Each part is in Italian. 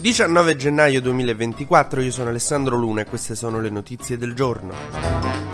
19 gennaio 2024, io sono Alessandro Luna e queste sono le notizie del giorno.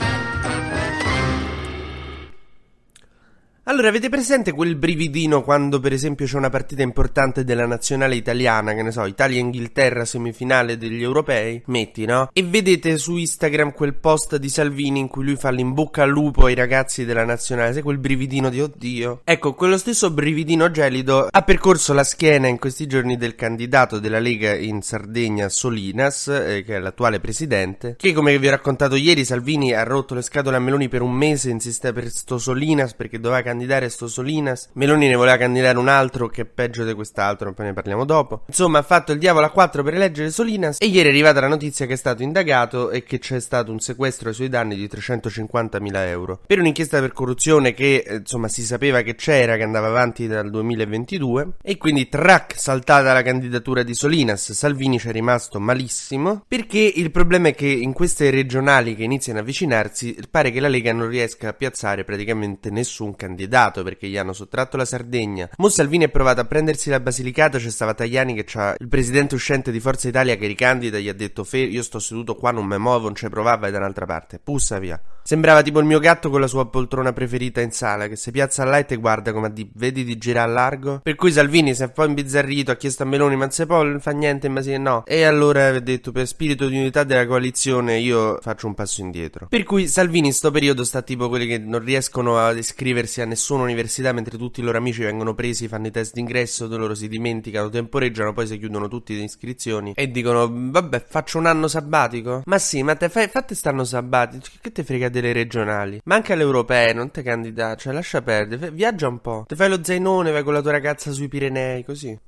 Allora, avete presente quel brividino quando per esempio c'è una partita importante della nazionale italiana, che ne so, Italia-Inghilterra semifinale degli europei? Metti, no? E vedete su Instagram quel post di Salvini in cui lui fa l'in bocca al lupo ai ragazzi della nazionale, sai quel brividino di oddio? Ecco, quello stesso brividino gelido ha percorso la schiena in questi giorni del candidato della Lega in Sardegna, Solinas, eh, che è l'attuale presidente, che come vi ho raccontato ieri Salvini ha rotto le scatole a Meloni per un mese, insiste per sto Solinas perché doveva candidare candidare sto Solinas. Meloni ne voleva candidare un altro che è peggio di quest'altro, poi ne parliamo dopo. Insomma, ha fatto il diavolo a 4 per eleggere Solinas e ieri è arrivata la notizia che è stato indagato e che c'è stato un sequestro ai suoi danni di 350.000 euro. Per un'inchiesta per corruzione che, eh, insomma, si sapeva che c'era, che andava avanti dal 2022 e quindi track saltata la candidatura di Solinas. Salvini ci è rimasto malissimo perché il problema è che in queste regionali che iniziano a avvicinarsi pare che la Lega non riesca a piazzare praticamente nessun candidato candidato perché gli hanno sottratto la Sardegna. Mo Salvini ha provato a prendersi la Basilicata, c'è stava Tajani che c'ha il presidente uscente di Forza Italia che ricandida, gli ha detto Fe, io sto seduto qua, non me muovo, non ci provava, da un'altra parte. Pussa via. Sembrava tipo il mio gatto con la sua poltrona preferita in sala, che si piazza là e te guarda come a di vedi di girare a largo. Per cui Salvini si è un po' imbizzarrito, ha chiesto a Meloni, ma se poi non fa niente, ma sì, no. E allora ha detto, per spirito di unità della coalizione, io faccio un passo indietro. Per cui Salvini in sto periodo sta tipo quelli che non riescono ad iscriversi a nessuna università, mentre tutti i loro amici vengono presi, fanno i test d'ingresso, loro si dimenticano, temporeggiano, poi si chiudono tutte le iscrizioni e dicono, vabbè, faccio un anno sabbatico. Ma sì, ma te fai, fate st'anno sabbatico, che te frega delle regionali. Ma anche alle europee, non te candida, cioè lascia perdere, viaggia un po'. Te fai lo zainone, vai con la tua ragazza sui Pirenei, così.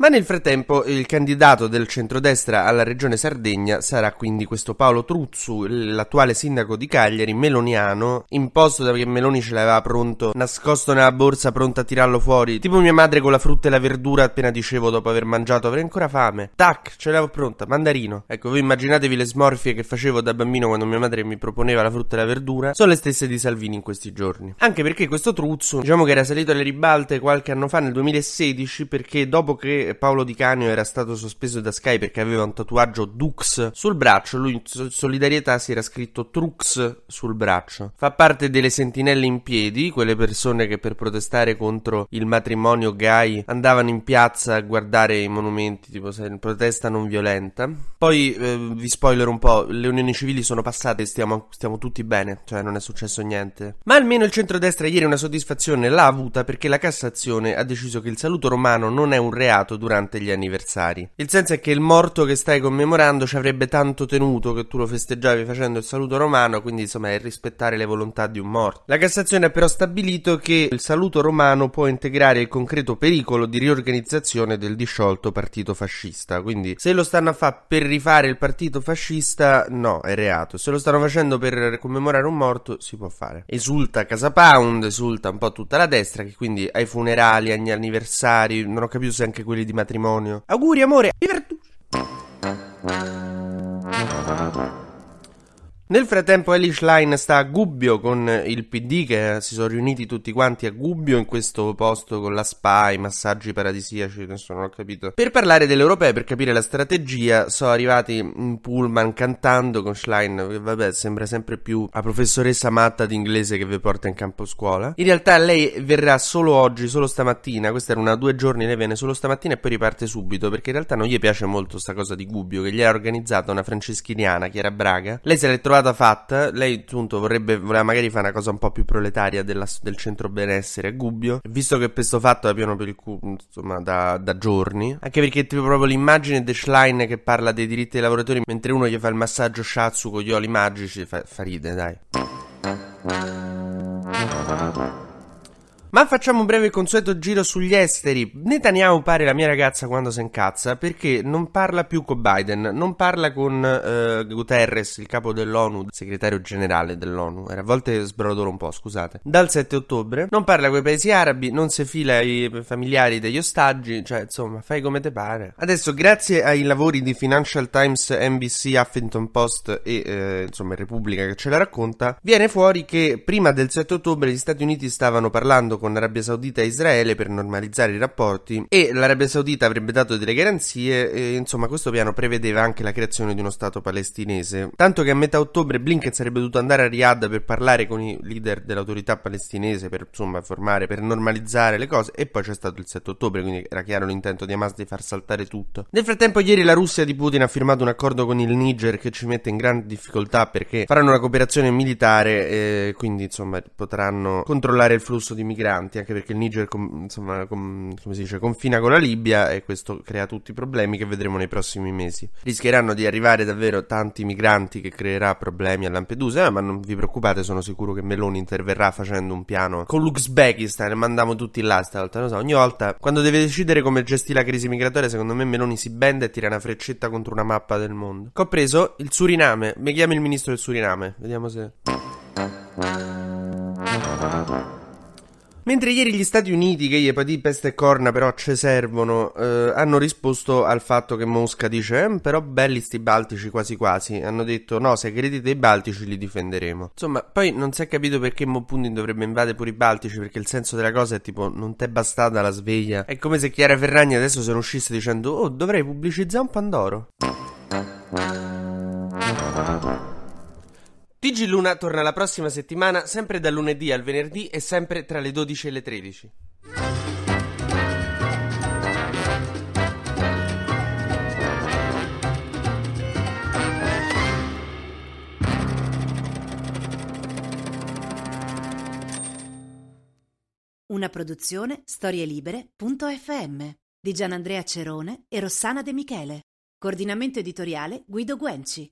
Ma nel frattempo il candidato del centrodestra alla regione Sardegna sarà quindi questo Paolo Truzzu, l'attuale sindaco di Cagliari, meloniano, imposto da che Meloni ce l'aveva pronto, nascosto nella borsa, pronto a tirarlo fuori, tipo mia madre con la frutta e la verdura appena dicevo dopo aver mangiato avrei ancora fame. Tac, ce l'avevo pronta, mandarino. Ecco, voi immaginatevi le smorfie che facevo da bambino quando mia madre mi proponeva la frutta e la verdura, sono le stesse di Salvini in questi giorni. Anche perché questo Truzzu, diciamo che era salito alle ribalte qualche anno fa, nel 2016, perché dopo che Paolo Di Canio era stato sospeso da Sky perché aveva un tatuaggio Dux sul braccio, lui in solidarietà si era scritto Trux sul braccio. Fa parte delle sentinelle in piedi, quelle persone che per protestare contro il matrimonio gay andavano in piazza a guardare i monumenti, tipo protesta non violenta. Poi eh, vi spoiler un po', le unioni civili sono passate e stiamo, stiamo tutti bene, cioè non è successo niente. Ma almeno il centrodestra ieri una soddisfazione l'ha avuta perché la Cassazione ha deciso che il saluto romano non è un reato durante gli anniversari. Il senso è che il morto che stai commemorando ci avrebbe tanto tenuto che tu lo festeggiavi facendo il saluto romano, quindi insomma è rispettare le volontà di un morto. La Cassazione ha però stabilito che il saluto romano può integrare il concreto pericolo di riorganizzazione del disciolto partito fascista, quindi se lo stanno a fare per rifare il partito fascista, no, è reato. Se lo stanno facendo per commemorare un morto, si può fare. Esulta Casa Pound, esulta un po' tutta la destra, che quindi ai funerali, agli anniversari, non ho capito se anche quelli di matrimonio. Auguri, amore! Vivertus! Nel frattempo Elish Line sta a Gubbio con il PD che si sono riuniti tutti quanti a Gubbio in questo posto con la spa, i massaggi paradisiaci, adesso non ho capito. Per parlare delle europee, per capire la strategia, sono arrivati in pullman cantando con Schlein, che vabbè sembra sempre più la professoressa matta d'inglese che vi porta in campo scuola. In realtà lei verrà solo oggi, solo stamattina, questa era una due giorni, lei viene solo stamattina e poi riparte subito, perché in realtà non gli piace molto sta cosa di Gubbio, che gli era organizzata una franceschiniana, Chiara Braga. Lei se l'è trovata trovata fatta, lei appunto vorrebbe, voleva magari fare una cosa un po' più proletaria della, del centro benessere a Gubbio, visto che questo fatto è pieno per il culo, insomma, da, da, giorni, anche perché tipo proprio l'immagine di Schlein che parla dei diritti dei lavoratori mentre uno gli fa il massaggio shatsu con gli oli magici, fa, fa ride, dai. Ma facciamo un breve consueto giro sugli esteri. Netanyahu pare la mia ragazza quando si incazza perché non parla più con Biden, non parla con uh, Guterres, il capo dell'ONU, segretario generale dell'ONU. Era a volte sbrodolo un po', scusate. Dal 7 ottobre non parla con i paesi arabi, non si fila ai familiari degli ostaggi, cioè insomma, fai come te pare. Adesso, grazie ai lavori di Financial Times, NBC, Huffington Post e eh, insomma Repubblica che ce la racconta, viene fuori che prima del 7 ottobre gli Stati Uniti stavano parlando con Arabia Saudita e Israele per normalizzare i rapporti e l'Arabia Saudita avrebbe dato delle garanzie e insomma questo piano prevedeva anche la creazione di uno Stato palestinese. Tanto che a metà ottobre Blinken sarebbe dovuto andare a Riyadh per parlare con i leader dell'autorità palestinese per insomma formare, per normalizzare le cose e poi c'è stato il 7 ottobre quindi era chiaro l'intento di Hamas di far saltare tutto. Nel frattempo ieri la Russia di Putin ha firmato un accordo con il Niger che ci mette in grande difficoltà perché faranno una cooperazione militare e quindi insomma potranno controllare il flusso di migranti migranti, anche perché il Niger com, insomma, com, come si dice, confina con la Libia e questo crea tutti i problemi che vedremo nei prossimi mesi. Rischieranno di arrivare davvero tanti migranti che creerà problemi a Lampedusa, eh, ma non vi preoccupate, sono sicuro che Meloni interverrà facendo un piano con l'Uzbekistan e mandiamo tutti là stavolta, non so, ogni volta quando deve decidere come gestire la crisi migratoria, secondo me Meloni si bende e tira una freccetta contro una mappa del mondo. Che ho preso il Suriname, mi chiama il ministro del Suriname, vediamo se Mentre ieri gli Stati Uniti, che gli epatiti, peste e corna però ci servono, eh, hanno risposto al fatto che Mosca dice eh, però belli sti baltici quasi quasi, hanno detto no se credete i baltici li difenderemo. Insomma, poi non si è capito perché Mo Putin dovrebbe invadere pure i baltici perché il senso della cosa è tipo non t'è bastata la sveglia. È come se Chiara Ferragni adesso se ne uscisse dicendo oh dovrei pubblicizzare un Pandoro. TG Luna torna la prossima settimana, sempre dal lunedì al venerdì e sempre tra le 12 e le 13. Una produzione storielibere.fm di Gianandrea Cerone e Rossana De Michele. Coordinamento editoriale Guido Guenci.